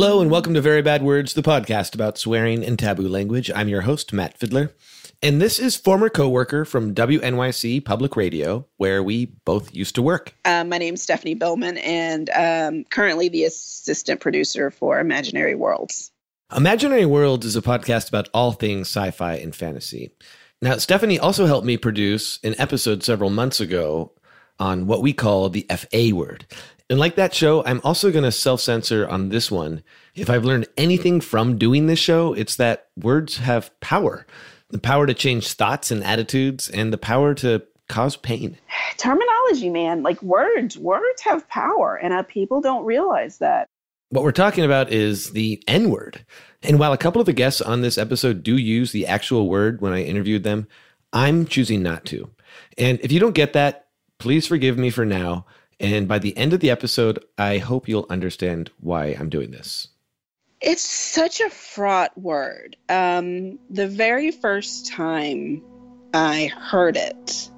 Hello and welcome to Very Bad Words, the podcast about swearing and taboo language. I'm your host, Matt Fidler. And this is former coworker from WNYC Public Radio, where we both used to work. Uh, my name's Stephanie Billman, and um, currently the assistant producer for Imaginary Worlds. Imaginary Worlds is a podcast about all things sci fi and fantasy. Now, Stephanie also helped me produce an episode several months ago on what we call the FA word. And like that show, I'm also going to self censor on this one. If I've learned anything from doing this show, it's that words have power the power to change thoughts and attitudes, and the power to cause pain. Terminology, man, like words, words have power, and uh, people don't realize that. What we're talking about is the N word. And while a couple of the guests on this episode do use the actual word when I interviewed them, I'm choosing not to. And if you don't get that, please forgive me for now. And by the end of the episode, I hope you'll understand why I'm doing this. It's such a fraught word. Um, the very first time I heard it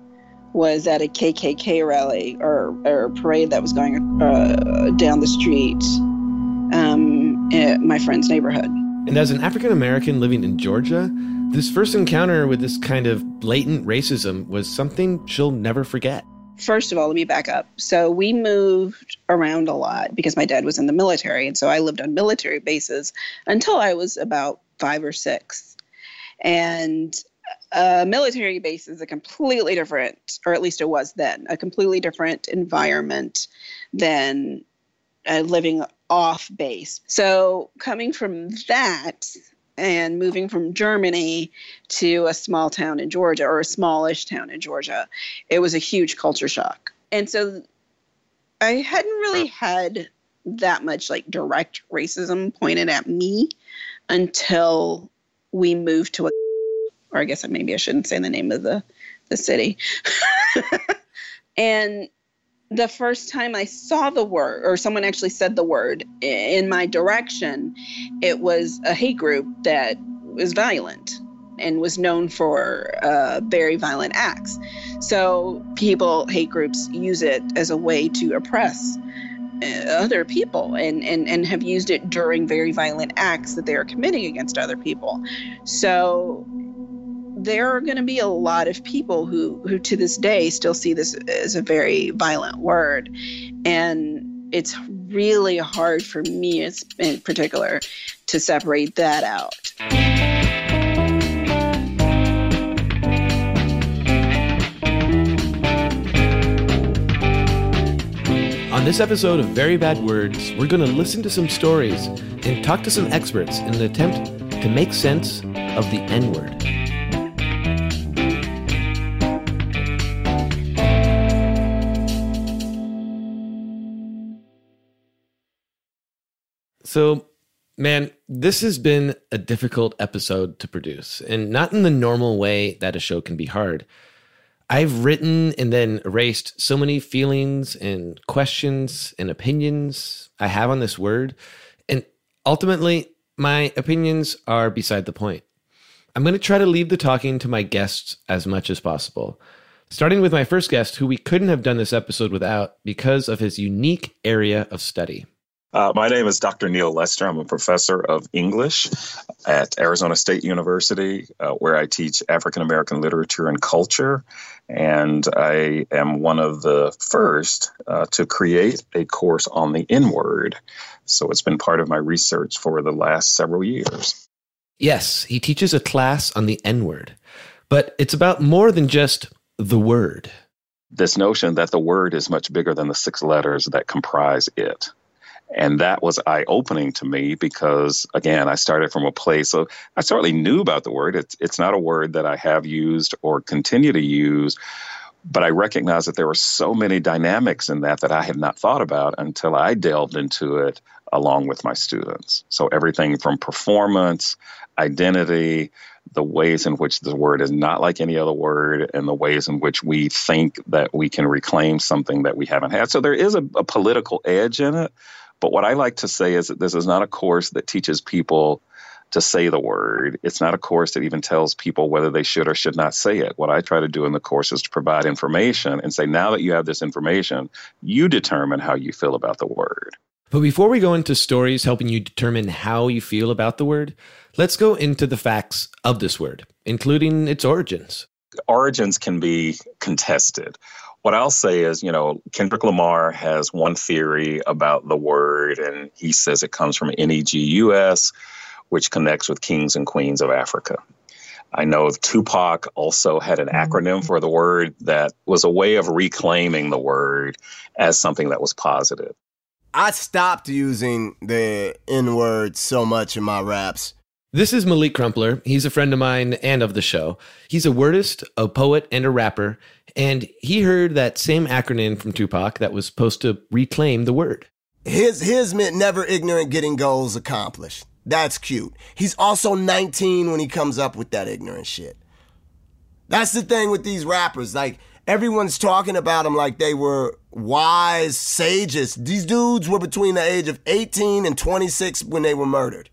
was at a KKK rally or, or parade that was going uh, down the street um, in my friend's neighborhood. And as an African American living in Georgia, this first encounter with this kind of blatant racism was something she'll never forget. First of all, let me back up. So we moved around a lot because my dad was in the military. And so I lived on military bases until I was about five or six. And a military base is a completely different, or at least it was then, a completely different environment than uh, living off base. So coming from that, and moving from Germany to a small town in Georgia or a smallish town in Georgia, it was a huge culture shock. And so I hadn't really had that much like direct racism pointed at me until we moved to a or I guess maybe I shouldn't say the name of the the city. and the first time I saw the word, or someone actually said the word in my direction, it was a hate group that was violent and was known for uh, very violent acts. So people, hate groups, use it as a way to oppress uh, other people and, and, and have used it during very violent acts that they are committing against other people. So there are going to be a lot of people who who to this day still see this as a very violent word and it's really hard for me in particular to separate that out On this episode of Very Bad Words, we're going to listen to some stories and talk to some experts in an attempt to make sense of the N word. So, man, this has been a difficult episode to produce, and not in the normal way that a show can be hard. I've written and then erased so many feelings and questions and opinions I have on this word. And ultimately, my opinions are beside the point. I'm going to try to leave the talking to my guests as much as possible, starting with my first guest, who we couldn't have done this episode without because of his unique area of study. Uh, my name is Dr. Neal Lester. I'm a professor of English at Arizona State University, uh, where I teach African American literature and culture. And I am one of the first uh, to create a course on the N word. So it's been part of my research for the last several years. Yes, he teaches a class on the N word, but it's about more than just the word. This notion that the word is much bigger than the six letters that comprise it. And that was eye opening to me because, again, I started from a place of, I certainly knew about the word. It's, it's not a word that I have used or continue to use, but I recognized that there were so many dynamics in that that I had not thought about until I delved into it along with my students. So everything from performance, identity, the ways in which the word is not like any other word, and the ways in which we think that we can reclaim something that we haven't had. So there is a, a political edge in it but what I like to say is that this is not a course that teaches people to say the word. It's not a course that even tells people whether they should or should not say it. What I try to do in the course is to provide information and say, now that you have this information, you determine how you feel about the word. But before we go into stories helping you determine how you feel about the word, let's go into the facts of this word, including its origins. Origins can be contested. What I'll say is, you know, Kendrick Lamar has one theory about the word, and he says it comes from NEGUS, which connects with kings and queens of Africa. I know Tupac also had an mm-hmm. acronym for the word that was a way of reclaiming the word as something that was positive. I stopped using the N word so much in my raps. This is Malik Crumpler. He's a friend of mine and of the show. He's a wordist, a poet, and a rapper. And he heard that same acronym from Tupac that was supposed to reclaim the word. His, his meant never ignorant getting goals accomplished. That's cute. He's also 19 when he comes up with that ignorant shit. That's the thing with these rappers. Like, everyone's talking about them like they were wise sages. These dudes were between the age of 18 and 26 when they were murdered.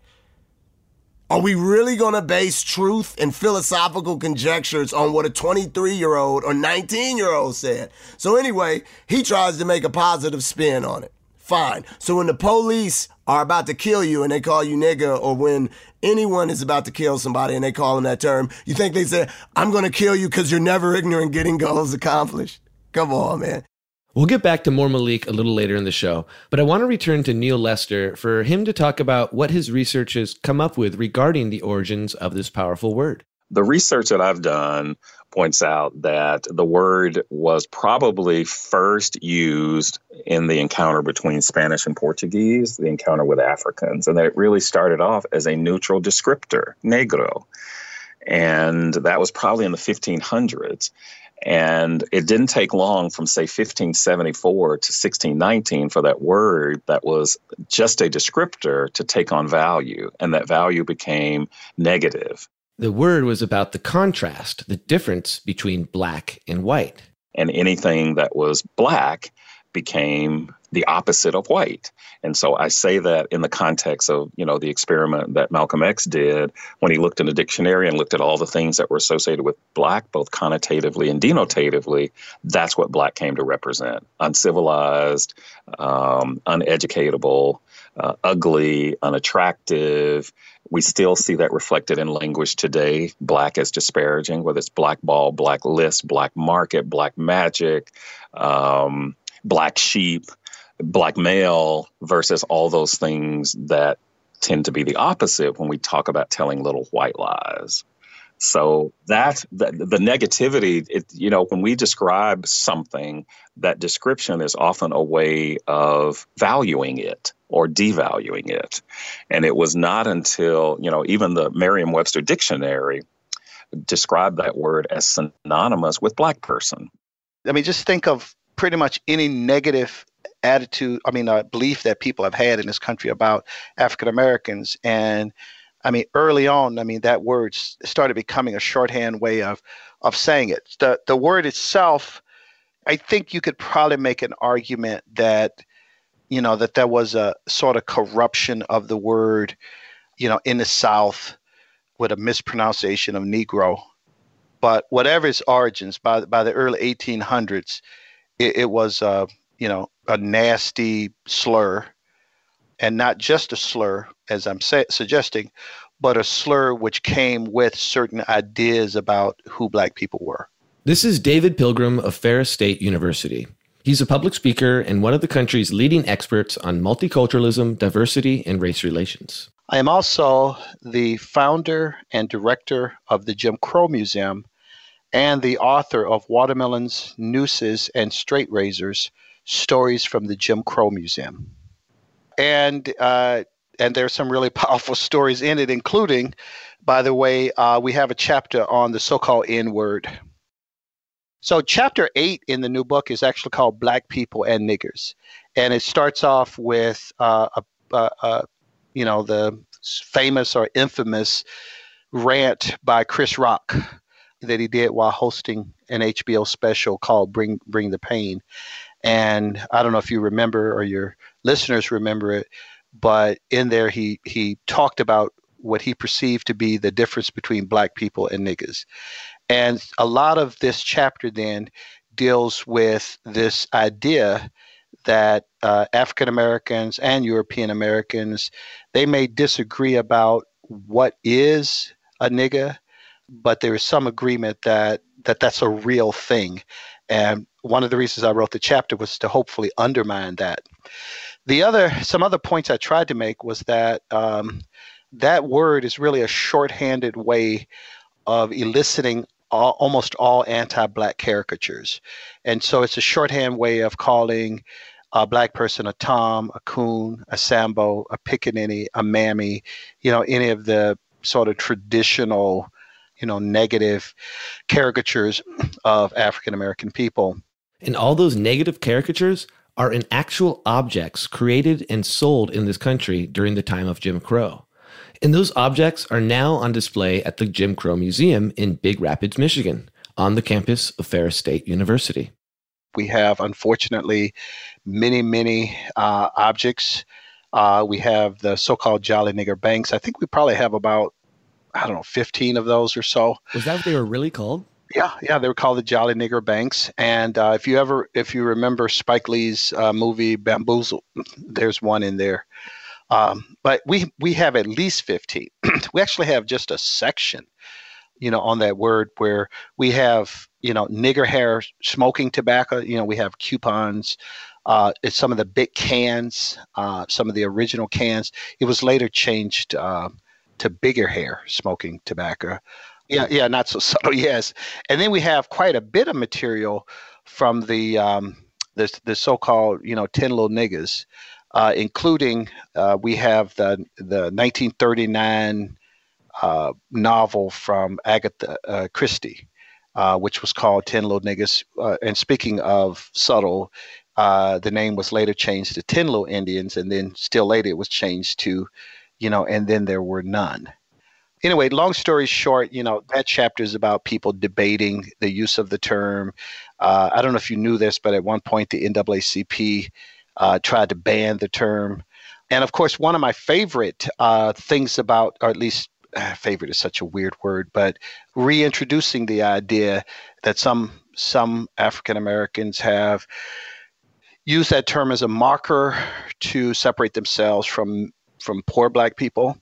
Are we really going to base truth and philosophical conjectures on what a 23 year old or 19 year old said? So, anyway, he tries to make a positive spin on it. Fine. So, when the police are about to kill you and they call you nigga, or when anyone is about to kill somebody and they call them that term, you think they say, I'm going to kill you because you're never ignorant getting goals accomplished? Come on, man. We'll get back to more Malik a little later in the show, but I want to return to Neal Lester for him to talk about what his research has come up with regarding the origins of this powerful word. The research that I've done points out that the word was probably first used in the encounter between Spanish and Portuguese, the encounter with Africans, and that it really started off as a neutral descriptor, negro. And that was probably in the 1500s. And it didn't take long from, say, 1574 to 1619 for that word that was just a descriptor to take on value. And that value became negative. The word was about the contrast, the difference between black and white. And anything that was black became the opposite of white. And so I say that in the context of, you know, the experiment that Malcolm X did when he looked in a dictionary and looked at all the things that were associated with black, both connotatively and denotatively. That's what black came to represent uncivilized, um, uneducatable, uh, ugly, unattractive. We still see that reflected in language today. Black as disparaging, whether it's blackball, black list, black market, black magic, um, black sheep black male versus all those things that tend to be the opposite when we talk about telling little white lies. So that the, the negativity, it, you know, when we describe something, that description is often a way of valuing it or devaluing it. And it was not until, you know, even the Merriam-Webster dictionary described that word as synonymous with black person. I mean, just think of pretty much any negative attitude, I mean, a belief that people have had in this country about African Americans. And I mean, early on, I mean, that word started becoming a shorthand way of, of saying it. The, the word itself, I think you could probably make an argument that, you know, that there was a sort of corruption of the word, you know, in the South with a mispronunciation of Negro. But whatever its origins, by, by the early 1800s, it, it was, uh, you know, a nasty slur, and not just a slur, as I'm sa- suggesting, but a slur which came with certain ideas about who black people were. This is David Pilgrim of Ferris State University. He's a public speaker and one of the country's leading experts on multiculturalism, diversity, and race relations. I am also the founder and director of the Jim Crow Museum and the author of Watermelons, Nooses, and Straight Razors stories from the Jim Crow Museum. And uh, and there's some really powerful stories in it, including, by the way, uh, we have a chapter on the so-called N-word. So chapter eight in the new book is actually called "Black People and Niggers," and it starts off with uh, a, a, a, you know the famous or infamous rant by Chris Rock that he did while hosting an HBO special called "Bring Bring the Pain," And I don't know if you remember or your listeners remember it, but in there he he talked about what he perceived to be the difference between black people and niggas. And a lot of this chapter then deals with this idea that uh, African Americans and European Americans they may disagree about what is a nigga, but there is some agreement that that that's a real thing. And one of the reasons I wrote the chapter was to hopefully undermine that. The other, some other points I tried to make was that um, that word is really a shorthanded way of eliciting all, almost all anti-black caricatures, and so it's a shorthand way of calling a black person a Tom, a Coon, a Sambo, a Pickaninny, a Mammy, you know, any of the sort of traditional, you know, negative caricatures of African American people. And all those negative caricatures are in actual objects created and sold in this country during the time of Jim Crow. And those objects are now on display at the Jim Crow Museum in Big Rapids, Michigan, on the campus of Ferris State University. We have, unfortunately, many, many uh, objects. Uh, we have the so called Jolly Nigger Banks. I think we probably have about, I don't know, 15 of those or so. Was that what they were really called? Yeah, yeah, they were called the Jolly Nigger Banks. And uh, if you ever, if you remember Spike Lee's uh, movie Bamboozle, there's one in there. Um, but we we have at least 15. we actually have just a section, you know, on that word where we have, you know, nigger hair smoking tobacco. You know, we have coupons. Uh, it's some of the big cans, uh, some of the original cans. It was later changed uh, to bigger hair smoking tobacco. Yeah, yeah, not so subtle. Yes, and then we have quite a bit of material from the um, the, the so-called you know ten little niggas uh, including uh, we have the the 1939 uh, novel from Agatha uh, Christie, uh, which was called Ten Little Niggas. Uh, and speaking of subtle, the name was later changed to Ten Little Indians, and then still later it was changed to, you know, and then there were none. Anyway, long story short, you know, that chapter is about people debating the use of the term. I don't know if you knew this, but at one point the NAACP uh, tried to ban the term. And of course, one of my favorite uh, things about, or at least uh, favorite is such a weird word, but reintroducing the idea that some some African Americans have used that term as a marker to separate themselves from from poor black people.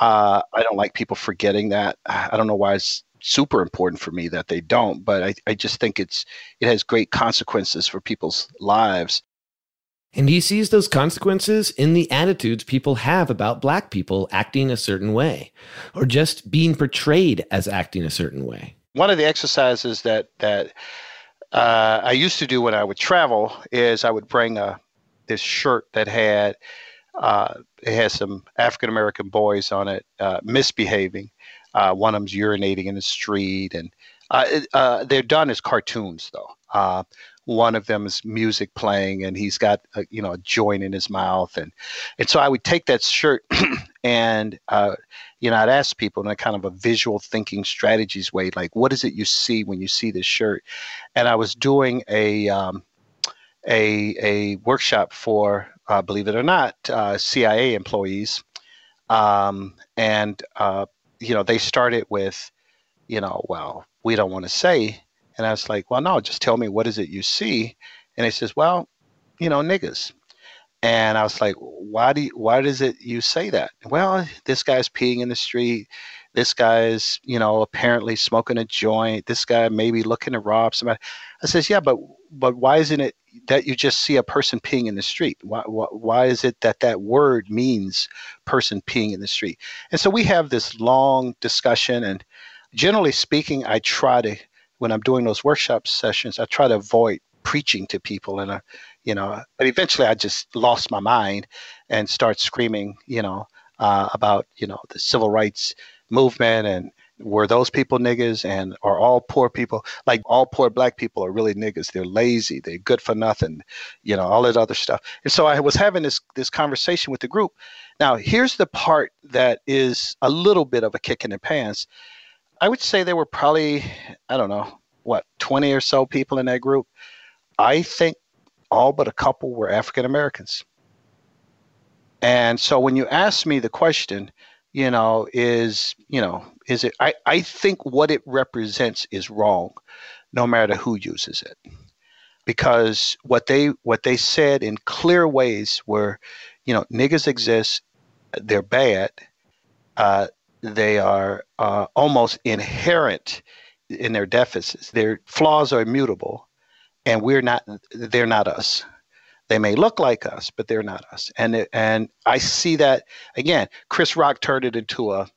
Uh, I don't like people forgetting that. I don't know why it's super important for me that they don't, but I, I just think it's it has great consequences for people's lives. And he sees those consequences in the attitudes people have about black people acting a certain way or just being portrayed as acting a certain way. One of the exercises that that uh, I used to do when I would travel is I would bring a this shirt that had uh, it has some African American boys on it uh, misbehaving. Uh, one of them's urinating in the street, and uh, uh, they're done as cartoons though one of them is music playing and he's got a, you know a joint in his mouth and and so I would take that shirt and uh, you know I'd ask people in a kind of a visual thinking strategies way like what is it you see when you see this shirt and I was doing a um, a a workshop for uh, believe it or not uh, CIA employees um, and uh, you know they started with you know well we don't want to say and I was like, well, no, just tell me what is it you see. And he says, well, you know, niggas. And I was like, why do you, why does it you say that? Well, this guy's peeing in the street. This guy's, you know, apparently smoking a joint. This guy maybe looking to rob somebody. I says, yeah, but but why isn't it that you just see a person peeing in the street? Why, why, why is it that that word means person peeing in the street? And so we have this long discussion. And generally speaking, I try to when I'm doing those workshop sessions, I try to avoid preaching to people and you know but eventually i just lost my mind and start screaming you know uh, about you know the civil rights movement and were those people niggas and are all poor people? Like all poor black people are really niggas they're lazy. They're good for nothing you know all that other stuff. And so i was having this this conversation with the group. Now here's the part that is a little bit of a kick in the pants. I would say there were probably, I don't know, what, 20 or so people in that group. I think all but a couple were African Americans. And so when you ask me the question, you know, is, you know, is it, I, I think what it represents is wrong, no matter who uses it. because what they what they said in clear ways were, you know, niggas exist, they're bad, uh, they are uh, almost inherent in their deficits. Their flaws are immutable, and we're not. They're not us. They may look like us, but they're not us. And and I see that again. Chris Rock turned it into a,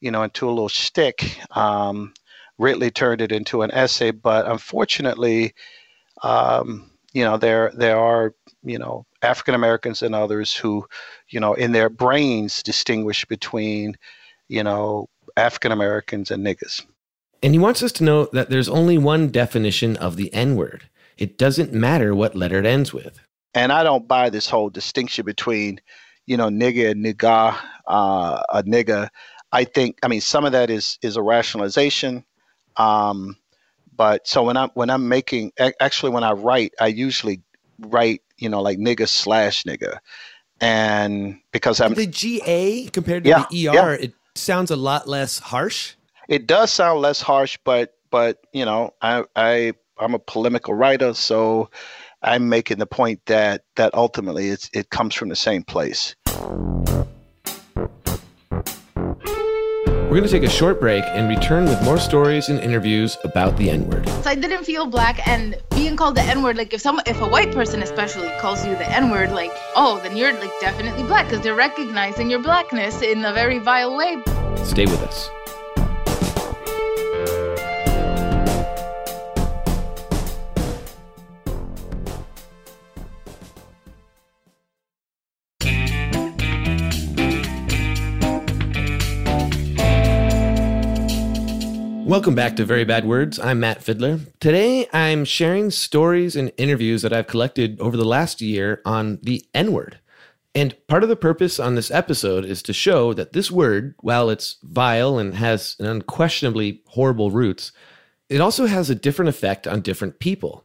you know, into a little shtick. Um, Ridley turned it into an essay, but unfortunately, um, you know, there there are you know African Americans and others who, you know, in their brains distinguish between, you know, African Americans and niggas. And he wants us to know that there's only one definition of the N word. It doesn't matter what letter it ends with. And I don't buy this whole distinction between, you know, nigga and nigga, uh, a nigga. I think, I mean, some of that is is a rationalization. Um, but so when I'm when I'm making actually when I write, I usually write you know like nigga slash nigga, and because I'm the GA compared to yeah, the ER, yeah. it sounds a lot less harsh. It does sound less harsh, but but you know I I I'm a polemical writer, so I'm making the point that that ultimately it's, it comes from the same place. We're going to take a short break and return with more stories and interviews about the N word. So I didn't feel black, and being called the N word, like if someone, if a white person especially calls you the N word, like oh, then you're like definitely black because they're recognizing your blackness in a very vile way. Stay with us. Welcome back to Very Bad Words. I'm Matt Fiddler. Today, I'm sharing stories and interviews that I've collected over the last year on the N word. And part of the purpose on this episode is to show that this word, while it's vile and has an unquestionably horrible roots, it also has a different effect on different people.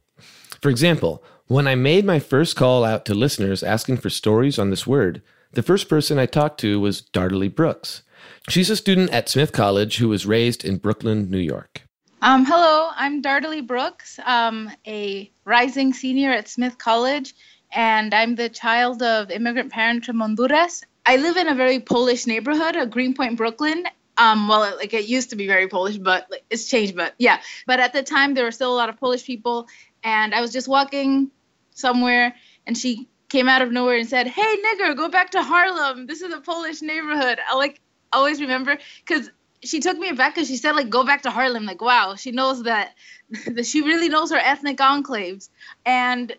For example, when I made my first call out to listeners asking for stories on this word, the first person I talked to was Dartley Brooks. She's a student at Smith College who was raised in Brooklyn, New York. Um, hello, I'm Dartley Brooks, um, a rising senior at Smith College, and I'm the child of immigrant parents from Honduras. I live in a very Polish neighborhood, a Greenpoint, Brooklyn. Um, well, it, like it used to be very Polish, but like, it's changed. But yeah, but at the time there were still a lot of Polish people, and I was just walking somewhere, and she came out of nowhere and said, "Hey, nigger, go back to Harlem. This is a Polish neighborhood." I like always remember because she took me back because she said like go back to Harlem. Like wow, she knows that that she really knows her ethnic enclaves, and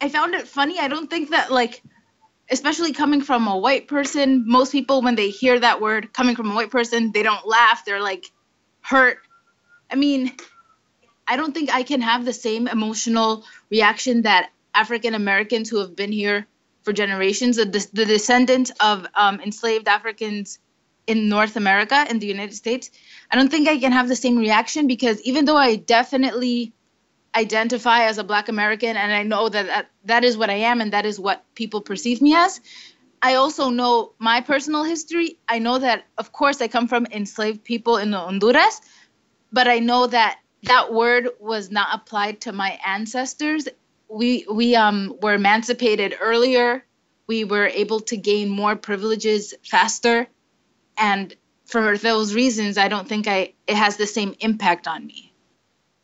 I found it funny. I don't think that like especially coming from a white person, most people when they hear that word coming from a white person, they don't laugh. They're like hurt. I mean, I don't think I can have the same emotional reaction that African Americans who have been here for generations, the, the descendants of um, enslaved Africans in North America, in the United States, I don't think I can have the same reaction because even though I definitely identify as a Black American and I know that, that that is what I am and that is what people perceive me as, I also know my personal history. I know that, of course, I come from enslaved people in Honduras, but I know that that word was not applied to my ancestors. We we um were emancipated earlier. We were able to gain more privileges faster and for those reasons i don't think i it has the same impact on me.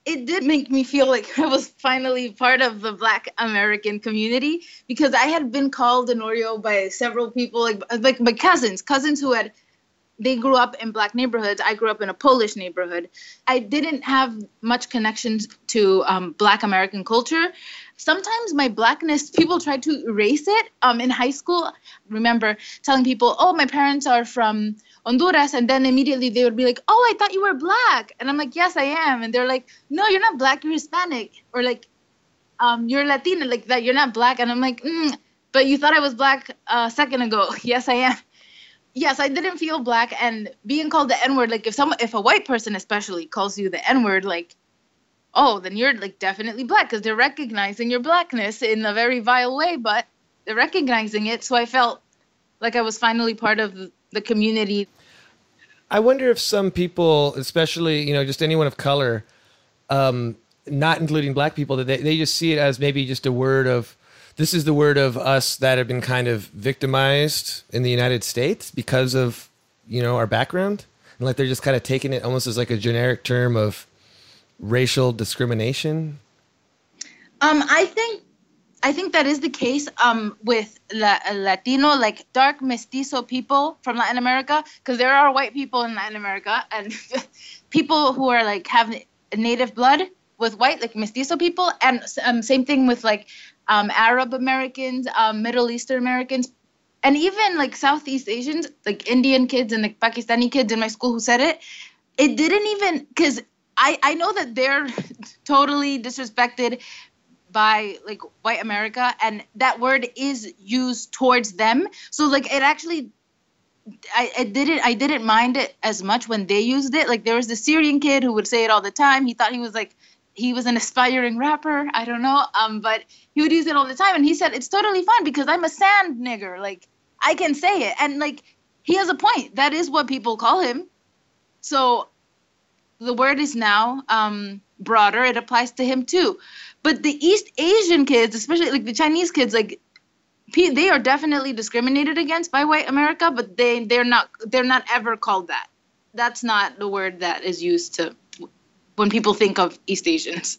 It did make me feel like i was finally part of the black american community because i had been called an oreo by several people like like my cousins cousins who had they grew up in black neighborhoods. I grew up in a polish neighborhood. I didn't have much connections to um, black american culture sometimes my blackness people try to erase it um, in high school. Remember telling people oh my parents are from honduras and then immediately they would be like oh i thought you were black. And i'm like yes i am. And they're like no you're not black you're hispanic. Or like um, you're latina like that you're not black. And i'm like mm, but you thought i was black a second ago. Yes i am. Yes i didn't feel black and being called the n word like if someone if a white person especially calls you the n word like oh, then you're like definitely black because they're recognizing your blackness in a very vile way, but they're recognizing it. So I felt like I was finally part of the community. I wonder if some people, especially, you know, just anyone of color, um, not including black people, that they, they just see it as maybe just a word of this is the word of us that have been kind of victimized in the United States because of you know our background, and like they're just kind of taking it almost as like a generic term of racial discrimination. Um, I think I think that is the case um, with La- Latino, like dark mestizo people from Latin America, because there are white people in Latin America and people who are like have native blood with white, like mestizo people, and um, same thing with like um, Arab Americans, um, Middle Eastern Americans, and even like Southeast Asians, like Indian kids and like Pakistani kids in my school who said it. It didn't even because I I know that they're totally disrespected by like white America, and that word is used towards them. So like it actually. I, I didn't I didn't mind it as much when they used it. Like there was the Syrian kid who would say it all the time. He thought he was like he was an aspiring rapper. I don't know. Um, but he would use it all the time, and he said it's totally fine because I'm a sand nigger. Like I can say it, and like he has a point. That is what people call him. So the word is now um, broader. It applies to him too. But the East Asian kids, especially like the Chinese kids, like they are definitely discriminated against by white America, but they they're not they're not ever called that. That's not the word that is used to when people think of East Asians.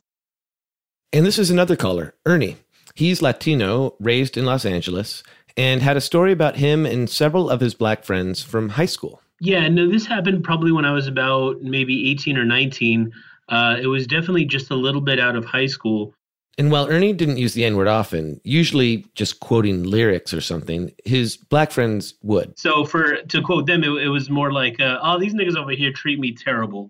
And this is another caller, Ernie. He's Latino, raised in Los Angeles, and had a story about him and several of his black friends from high school. Yeah, no, this happened probably when I was about maybe 18 or 19. Uh, it was definitely just a little bit out of high school. And while Ernie didn't use the N word often, usually just quoting lyrics or something, his black friends would. So for to quote them, it, it was more like, uh, "Oh, these niggas over here treat me terrible,"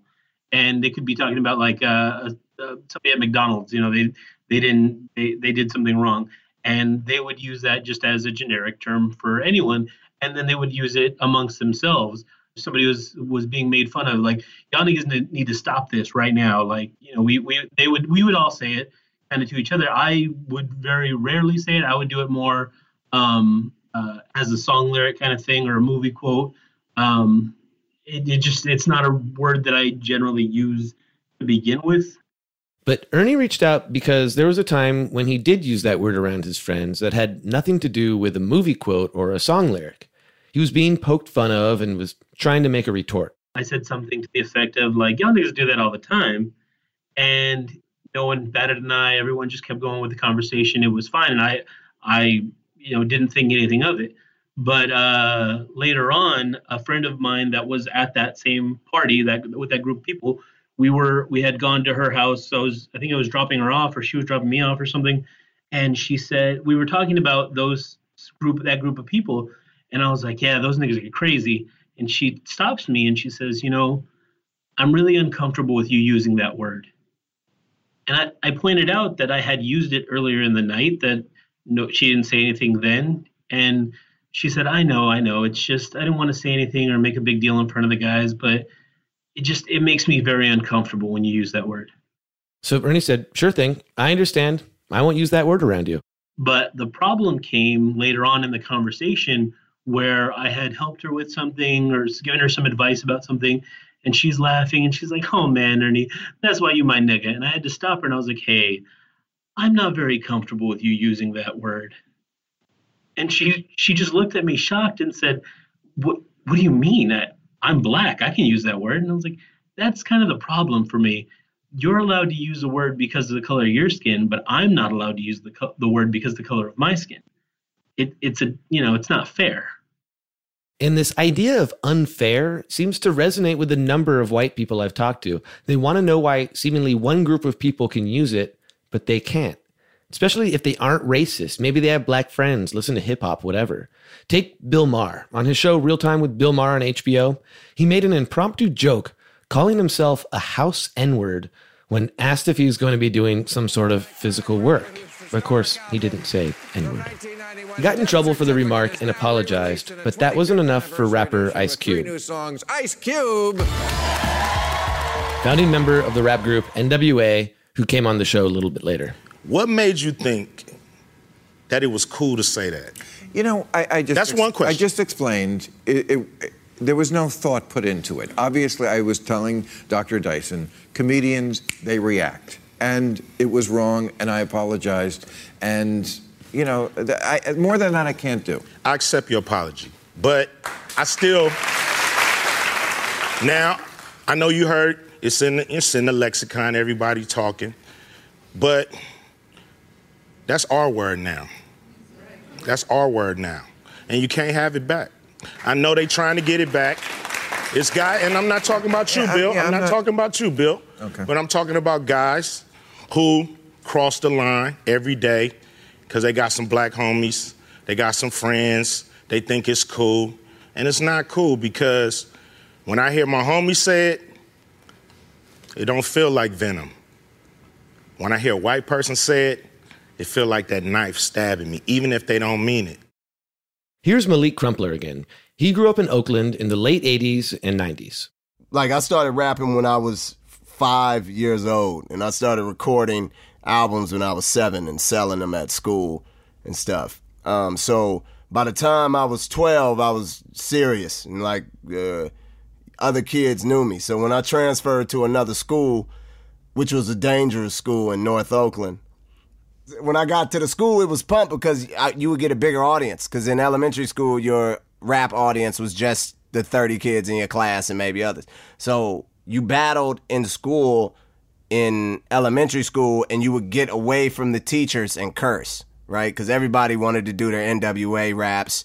and they could be talking about like uh, uh, somebody at McDonald's. You know, they they didn't they they did something wrong, and they would use that just as a generic term for anyone, and then they would use it amongst themselves somebody was was being made fun of like y'all niggas need to stop this right now. Like you know we we they would we would all say it kind of to each other. I would very rarely say it. I would do it more um uh, as a song lyric kind of thing or a movie quote. Um it, it just it's not a word that i generally use to begin with. But Ernie reached out because there was a time when he did use that word around his friends that had nothing to do with a movie quote or a song lyric. He was being poked fun of and was trying to make a retort. I said something to the effect of like, "Y'all niggas do that all the time," and no one batted an eye. Everyone just kept going with the conversation. It was fine, and I, I, you know, didn't think anything of it. But uh, later on, a friend of mine that was at that same party, that with that group of people, we were we had gone to her house. So I was, I think I was dropping her off, or she was dropping me off, or something. And she said we were talking about those group, that group of people, and I was like, yeah, those niggas are crazy. And she stops me and she says, you know, I'm really uncomfortable with you using that word. And I, I pointed out that I had used it earlier in the night, that no, she didn't say anything then. And she said, I know, I know. It's just, I didn't want to say anything or make a big deal in front of the guys, but it just, it makes me very uncomfortable when you use that word. So Ernie said, sure thing. I understand. I won't use that word around you. But the problem came later on in the conversation where I had helped her with something or given her some advice about something, and she's laughing and she's like, "Oh man, Ernie, that's why you my nigga." And I had to stop her and I was like, "Hey, I'm not very comfortable with you using that word." And she she just looked at me shocked and said, "What What do you mean? I, I'm black. I can use that word." And I was like, "That's kind of the problem for me." You're allowed to use the word because of the color of your skin, but I'm not allowed to use the, co- the word because of the color of my skin it, it's a you know it's not fair and this idea of unfair seems to resonate with a number of white people I've talked to. They want to know why seemingly one group of people can use it, but they can't. Especially if they aren't racist. Maybe they have black friends, listen to hip hop, whatever. Take Bill Maher. On his show Real Time with Bill Maher on HBO, he made an impromptu joke calling himself a house N word when asked if he was going to be doing some sort of physical work. But of course, he didn't say N word. He got in trouble for the remark and apologized, but that wasn't enough for rapper Ice Cube. Ice Cube! Founding member of the rap group NWA, who came on the show a little bit later. What made you think that it was cool to say that? You know, I, I just. That's one question. I just explained. It, it, it, there was no thought put into it. Obviously, I was telling Dr. Dyson, comedians, they react and it was wrong, and I apologized. And you know, I, more than that, I can't do. I accept your apology, but I still. Now, I know you heard it's in the, it's in the lexicon. Everybody talking, but that's our word now. That's our word now, and you can't have it back. I know they're trying to get it back. It's guy, and I'm not talking about you, Yeah, Bill. yeah, I'm, I'm not, not- talking about you, Bill. Okay. But I'm talking about guys who cross the line every day because they got some black homies, they got some friends, they think it's cool, and it's not cool because when I hear my homie say it, it don't feel like venom. When I hear a white person say it, it feel like that knife stabbing me, even if they don't mean it. Here's Malik Crumpler again. He grew up in Oakland in the late 80s and 90s. like I started rapping when I was five years old, and I started recording albums when I was seven and selling them at school and stuff. Um, so by the time I was twelve, I was serious, and like uh, other kids knew me. So when I transferred to another school, which was a dangerous school in North Oakland, when I got to the school, it was pumped because I, you would get a bigger audience. Because in elementary school, your rap audience was just the 30 kids in your class and maybe others. So you battled in school, in elementary school, and you would get away from the teachers and curse, right? Because everybody wanted to do their NWA raps,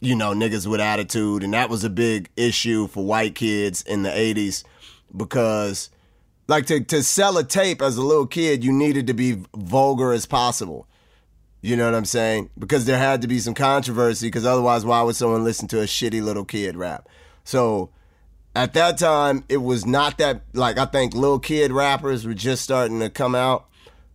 you know, niggas with attitude. And that was a big issue for white kids in the 80s because like to, to sell a tape as a little kid, you needed to be vulgar as possible. You know what I'm saying? Because there had to be some controversy, because otherwise, why would someone listen to a shitty little kid rap? So at that time, it was not that, like, I think little kid rappers were just starting to come out.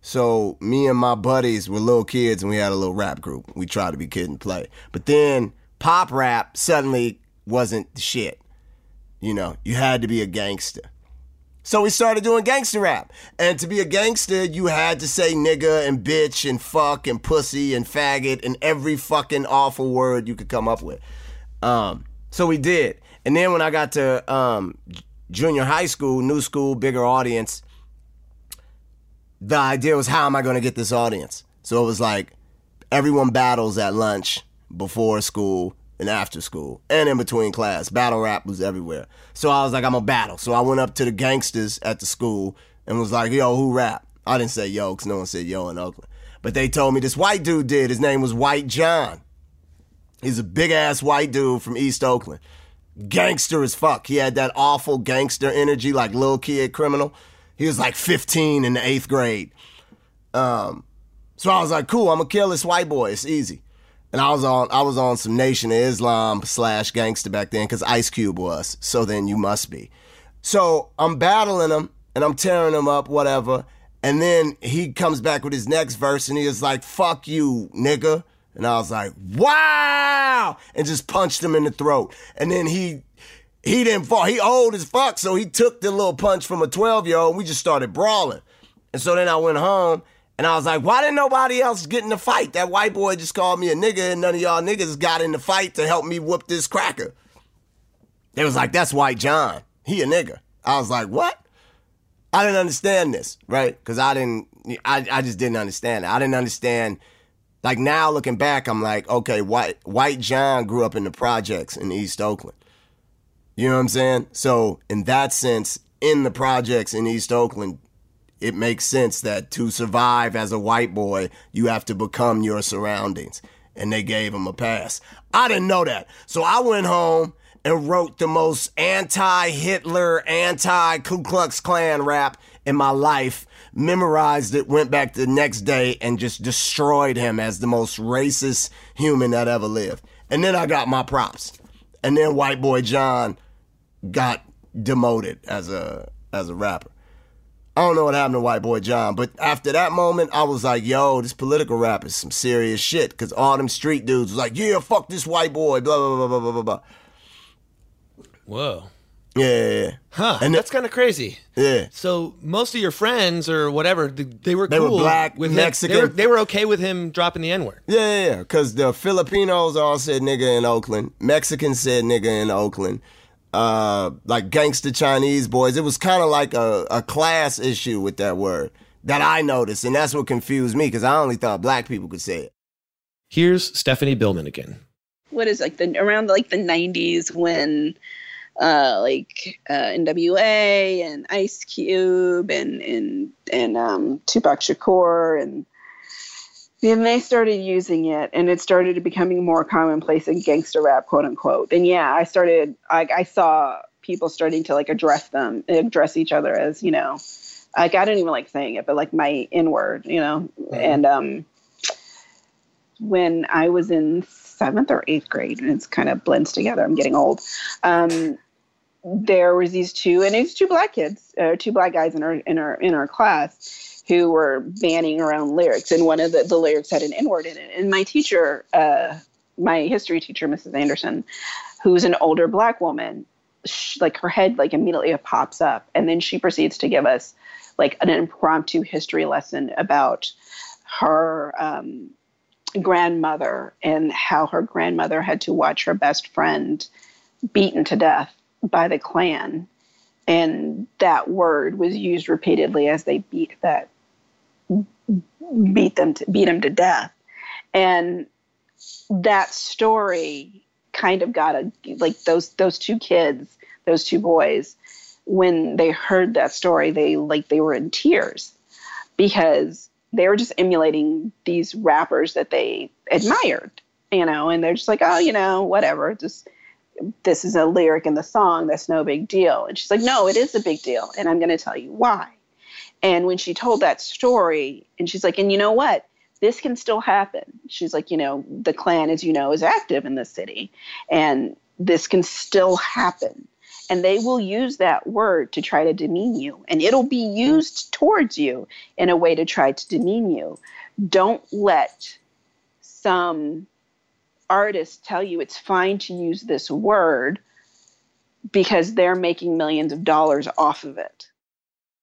So me and my buddies were little kids and we had a little rap group. We tried to be Kid 'n Play. But then pop rap suddenly wasn't the shit. You know, you had to be a gangster. So we started doing gangster rap. And to be a gangster, you had to say nigga and bitch and fuck and pussy and faggot and every fucking awful word you could come up with. Um, so we did. And then when I got to um, junior high school, new school, bigger audience, the idea was how am I going to get this audience? So it was like everyone battles at lunch, before school, and after school, and in between class. Battle rap was everywhere. So I was like, I'm a battle. So I went up to the gangsters at the school and was like, yo, who rap? I didn't say yo because no one said yo in Oakland. But they told me this white dude did. His name was White John. He's a big ass white dude from East Oakland. Gangster as fuck. He had that awful gangster energy, like little kid criminal. He was like 15 in the eighth grade. Um, so I was like, cool, I'm gonna kill this white boy. It's easy. And I was on I was on some Nation of Islam slash gangster back then because Ice Cube was. So then you must be. So I'm battling him and I'm tearing him up, whatever. And then he comes back with his next verse and he is like, fuck you, nigga. And I was like, wow! And just punched him in the throat. And then he he didn't fall. He old as fuck, so he took the little punch from a 12 year old and we just started brawling. And so then I went home and I was like, why didn't nobody else get in the fight? That white boy just called me a nigga and none of y'all niggas got in the fight to help me whoop this cracker. They was like, that's White John. He a nigga. I was like, what? I didn't understand this, right? Because I didn't, I, I just didn't understand it. I didn't understand. Like now looking back, I'm like, okay, White White John grew up in the projects in East Oakland. You know what I'm saying? So in that sense, in the projects in East Oakland, it makes sense that to survive as a white boy, you have to become your surroundings. And they gave him a pass. I didn't know that. So I went home and wrote the most anti Hitler, anti Ku Klux Klan rap in my life, memorized it, went back the next day, and just destroyed him as the most racist human that ever lived. And then I got my props. And then White Boy John got demoted as a as a rapper. I don't know what happened to White Boy John, but after that moment, I was like, yo, this political rap is some serious shit. Cause all them street dudes was like, yeah, fuck this white boy, blah, blah, blah, blah, blah, blah. Whoa. Yeah, yeah, yeah. Huh. And that's kind of crazy. Yeah. So most of your friends or whatever, they were They were cool black, with him. Mexican. They were, they were okay with him dropping the N word. Yeah, yeah, yeah. Because the Filipinos all said nigga in Oakland. Mexicans said nigga in Oakland. Uh, like gangster Chinese boys. It was kind of like a, a class issue with that word. that I noticed, and that's what confused me because I only thought black people could say it. Here's Stephanie Billman again. What is like the around like the '90s when uh, like uh, NWA and Ice Cube and and and um, Tupac Shakur and then they started using it and it started becoming more commonplace in gangster rap quote unquote and yeah i started I, I saw people starting to like address them address each other as you know like i don't even like saying it but like my n word you know mm-hmm. and um when i was in seventh or eighth grade and it's kind of blends together i'm getting old um there was these two and it's two black kids uh, two black guys in our in our in our class who were banning around lyrics, and one of the, the lyrics had an N word in it. And my teacher, uh, my history teacher, Mrs. Anderson, who's an older black woman, she, like her head like immediately pops up, and then she proceeds to give us like an impromptu history lesson about her um, grandmother and how her grandmother had to watch her best friend beaten to death by the Klan and that word was used repeatedly as they beat that beat them to beat him to death. And that story kind of got a like those those two kids those two boys when they heard that story they like they were in tears because they were just emulating these rappers that they admired you know and they're just like oh you know whatever just this is a lyric in the song that's no big deal and she's like no it is a big deal and i'm going to tell you why and when she told that story, and she's like, and you know what? This can still happen. She's like, you know, the Klan, as you know, is active in this city, and this can still happen. And they will use that word to try to demean you, and it'll be used towards you in a way to try to demean you. Don't let some artist tell you it's fine to use this word because they're making millions of dollars off of it.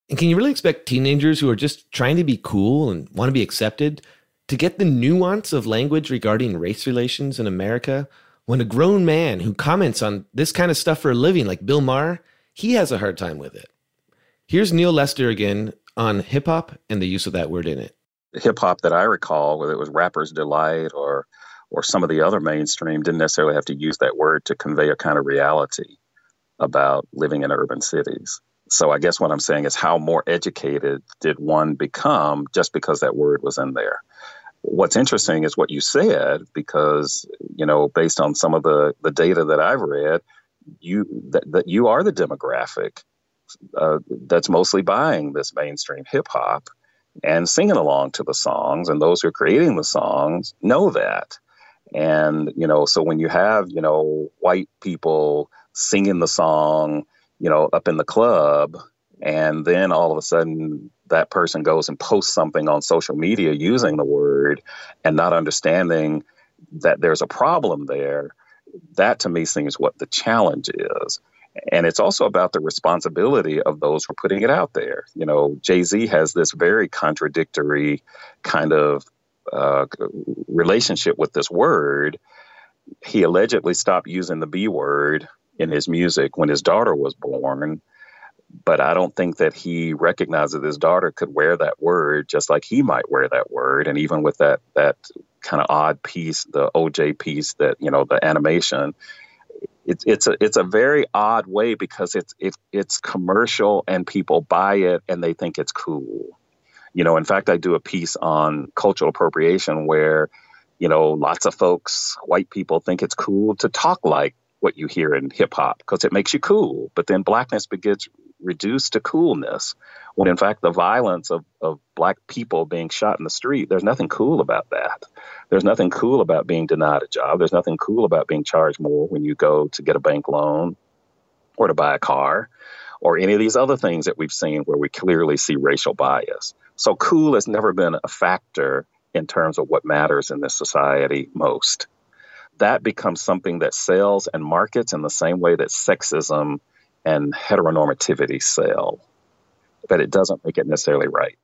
And can you really expect teenagers who are just trying to be cool and want to be accepted to get the nuance of language regarding race relations in America when a grown man who comments on this kind of stuff for a living, like Bill Maher, he has a hard time with it? Here's Neal Lester again on hip hop and the use of that word in it. Hip hop that I recall, whether it was Rapper's Delight or or some of the other mainstream, didn't necessarily have to use that word to convey a kind of reality about living in urban cities. So I guess what I'm saying is how more educated did one become just because that word was in there? What's interesting is what you said because you know based on some of the the data that I've read, you that, that you are the demographic uh, that's mostly buying this mainstream hip hop and singing along to the songs, and those who are creating the songs know that. And you know, so when you have you know white people singing the song you know, up in the club. And then all of a sudden, that person goes and posts something on social media using the word and not understanding that there's a problem there. That to me seems what the challenge is. And it's also about the responsibility of those who are putting it out there. You know, Jay Z has this very contradictory kind of uh, relationship with this word. He allegedly stopped using the B word in his music when his daughter was born. But I don't think that he recognized that his daughter could wear that word just like he might wear that word. And even with that that kind of odd piece, the OJ piece that you know the animation, it's it's a it's a very odd way because it's it, it's commercial and people buy it and they think it's cool. You know, in fact, I do a piece on cultural appropriation where, you know, lots of folks, white people, think it's cool to talk like what you hear in hip hop because it makes you cool. But then blackness begins reduced to coolness when in fact the violence of, of black people being shot in the street, there's nothing cool about that. There's nothing cool about being denied a job. There's nothing cool about being charged more when you go to get a bank loan or to buy a car or any of these other things that we've seen where we clearly see racial bias. So cool has never been a factor in terms of what matters in this society most that becomes something that sells and markets in the same way that sexism and heteronormativity sell. But it doesn't make it necessarily right.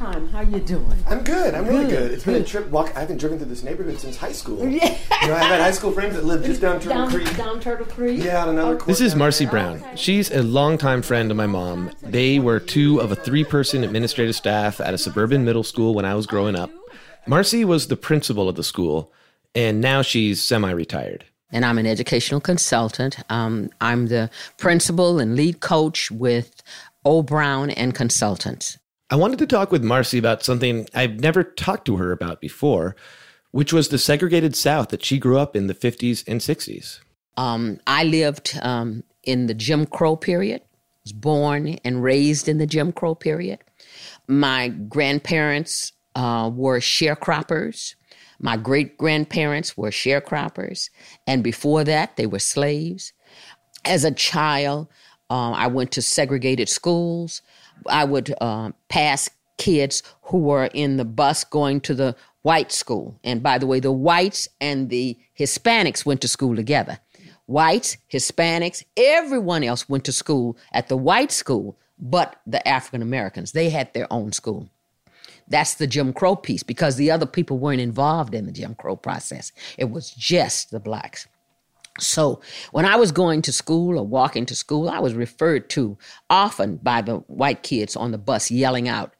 Long time. How you doing? I'm good. I'm really Good. good. It's been a trip. Walk. I haven't driven through this neighborhood since high school. Yeah. You know, I've had high school friends that live just down Turtle down, Creek. down Turtle Creek. Yeah, on another This is Marcy Brown. She's a longtime friend of my mom. They were two of a three person administrative staff at a suburban middle school when I was growing up. Marcy was the principal of the school, and now she's semi retired. And I'm an educational consultant. Um, I'm the principal and lead coach with O Brown and Consultants. I wanted to talk with Marcy about something I've never talked to her about before, which was the segregated South that she grew up in the 50s and 60s. Um, I lived um, in the Jim Crow period. Was born and raised in the Jim Crow period. My grandparents uh, were sharecroppers. My great grandparents were sharecroppers, and before that, they were slaves. As a child, um, I went to segregated schools. I would um, pass kids who were in the bus going to the white school. And by the way, the whites and the Hispanics went to school together. Whites, Hispanics, everyone else went to school at the white school, but the African Americans, they had their own school. That's the Jim Crow piece because the other people weren't involved in the Jim Crow process. It was just the blacks. So when I was going to school or walking to school, I was referred to often by the white kids on the bus yelling out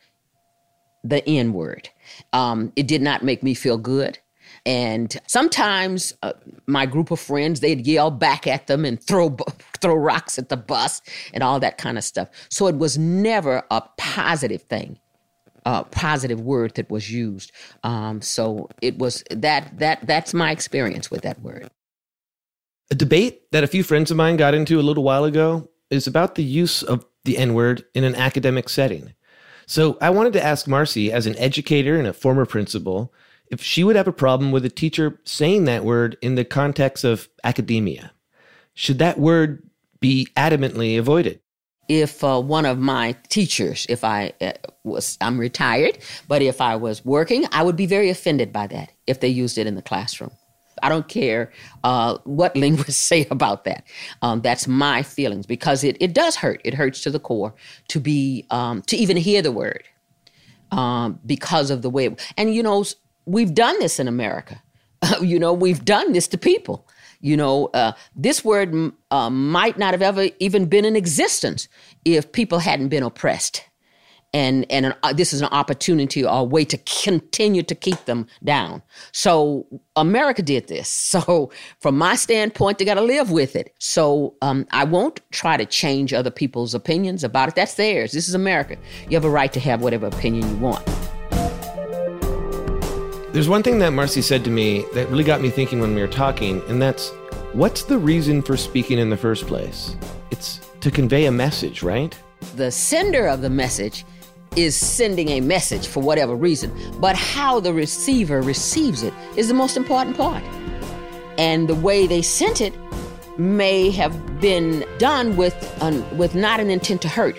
the N word. Um, it did not make me feel good. And sometimes uh, my group of friends, they'd yell back at them and throw throw rocks at the bus and all that kind of stuff. So it was never a positive thing, a positive word that was used. Um, so it was that that that's my experience with that word. A debate that a few friends of mine got into a little while ago is about the use of the N word in an academic setting. So I wanted to ask Marcy, as an educator and a former principal, if she would have a problem with a teacher saying that word in the context of academia. Should that word be adamantly avoided? if uh, one of my teachers, if I uh, was, I'm retired, but if I was working, I would be very offended by that if they used it in the classroom. I don't care uh, what linguists say about that. Um, that's my feelings because it, it does hurt. It hurts to the core to be um, to even hear the word um, because of the way. It, and you know, we've done this in America. you know, we've done this to people. You know, uh, this word uh, might not have ever even been in existence if people hadn't been oppressed. And, and an, uh, this is an opportunity or a way to continue to keep them down. So America did this. So from my standpoint, they got to live with it. So um, I won't try to change other people's opinions about it. That's theirs. This is America. You have a right to have whatever opinion you want. There's one thing that Marcy said to me that really got me thinking when we were talking, and that's what's the reason for speaking in the first place? It's to convey a message, right? the sender of the message is sending a message for whatever reason, but how the receiver receives it is the most important part. And the way they sent it may have been done with an, with not an intent to hurt.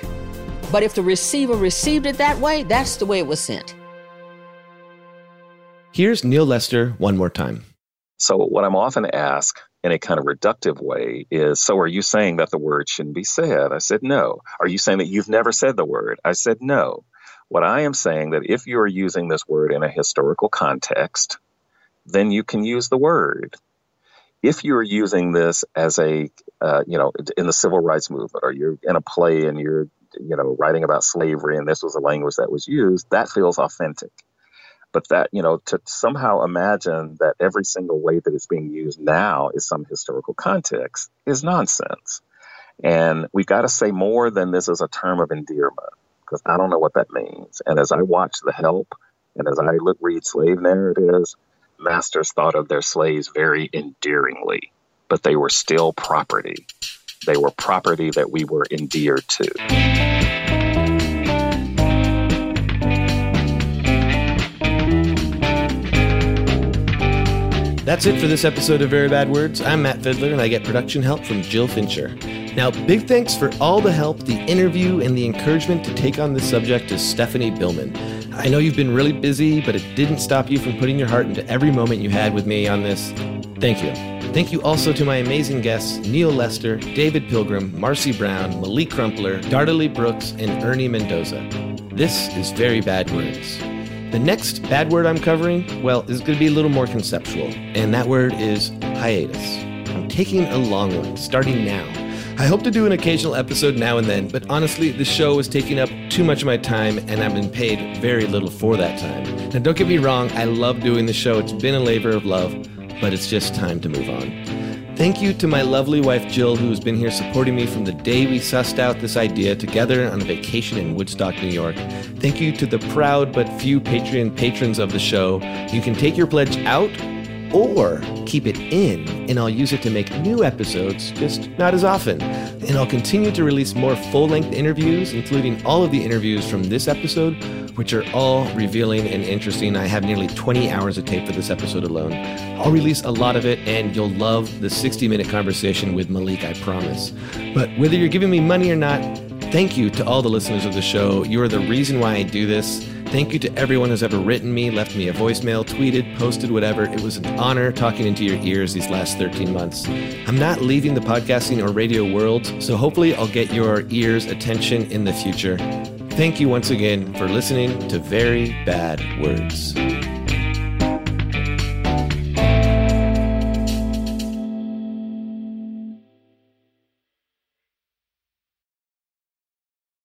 But if the receiver received it that way, that's the way it was sent. Here's Neal Lester one more time. So, what I'm often asked in a kind of reductive way is So, are you saying that the word shouldn't be said? I said, No. Are you saying that you've never said the word? I said, No. What I am saying that if you are using this word in a historical context, then you can use the word. If you're using this as a, uh, you know, in the civil rights movement, or you're in a play and you're, you know, writing about slavery and this was a language that was used, that feels authentic but that you know to somehow imagine that every single way that it's being used now is some historical context is nonsense. And we've got to say more than this is a term of endearment because i don't know what that means. And as i watch the help and as i look read slave narratives masters thought of their slaves very endearingly but they were still property. They were property that we were endeared to That's it for this episode of Very Bad Words. I'm Matt Fiddler, and I get production help from Jill Fincher. Now, big thanks for all the help, the interview, and the encouragement to take on this subject to Stephanie Billman. I know you've been really busy, but it didn't stop you from putting your heart into every moment you had with me on this. Thank you. Thank you also to my amazing guests Neal Lester, David Pilgrim, Marcy Brown, Malik Crumpler, Dardalee Brooks, and Ernie Mendoza. This is Very Bad Words. The next bad word I'm covering, well, is going to be a little more conceptual, and that word is hiatus. I'm taking a long one, starting now. I hope to do an occasional episode now and then, but honestly, the show is taking up too much of my time, and I've been paid very little for that time. Now, don't get me wrong, I love doing the show. It's been a labor of love, but it's just time to move on. Thank you to my lovely wife Jill, who has been here supporting me from the day we sussed out this idea together on a vacation in Woodstock, New York. Thank you to the proud but few Patreon patrons of the show. You can take your pledge out or keep it in, and I'll use it to make new episodes, just not as often. And I'll continue to release more full length interviews, including all of the interviews from this episode, which are all revealing and interesting. I have nearly 20 hours of tape for this episode alone. I'll release a lot of it, and you'll love the 60 minute conversation with Malik, I promise. But whether you're giving me money or not, thank you to all the listeners of the show. You are the reason why I do this. Thank you to everyone who's ever written me, left me a voicemail, tweeted, posted, whatever. It was an honor talking into your ears these last 13 months. I'm not leaving the podcasting or radio world, so hopefully I'll get your ears' attention in the future. Thank you once again for listening to Very Bad Words.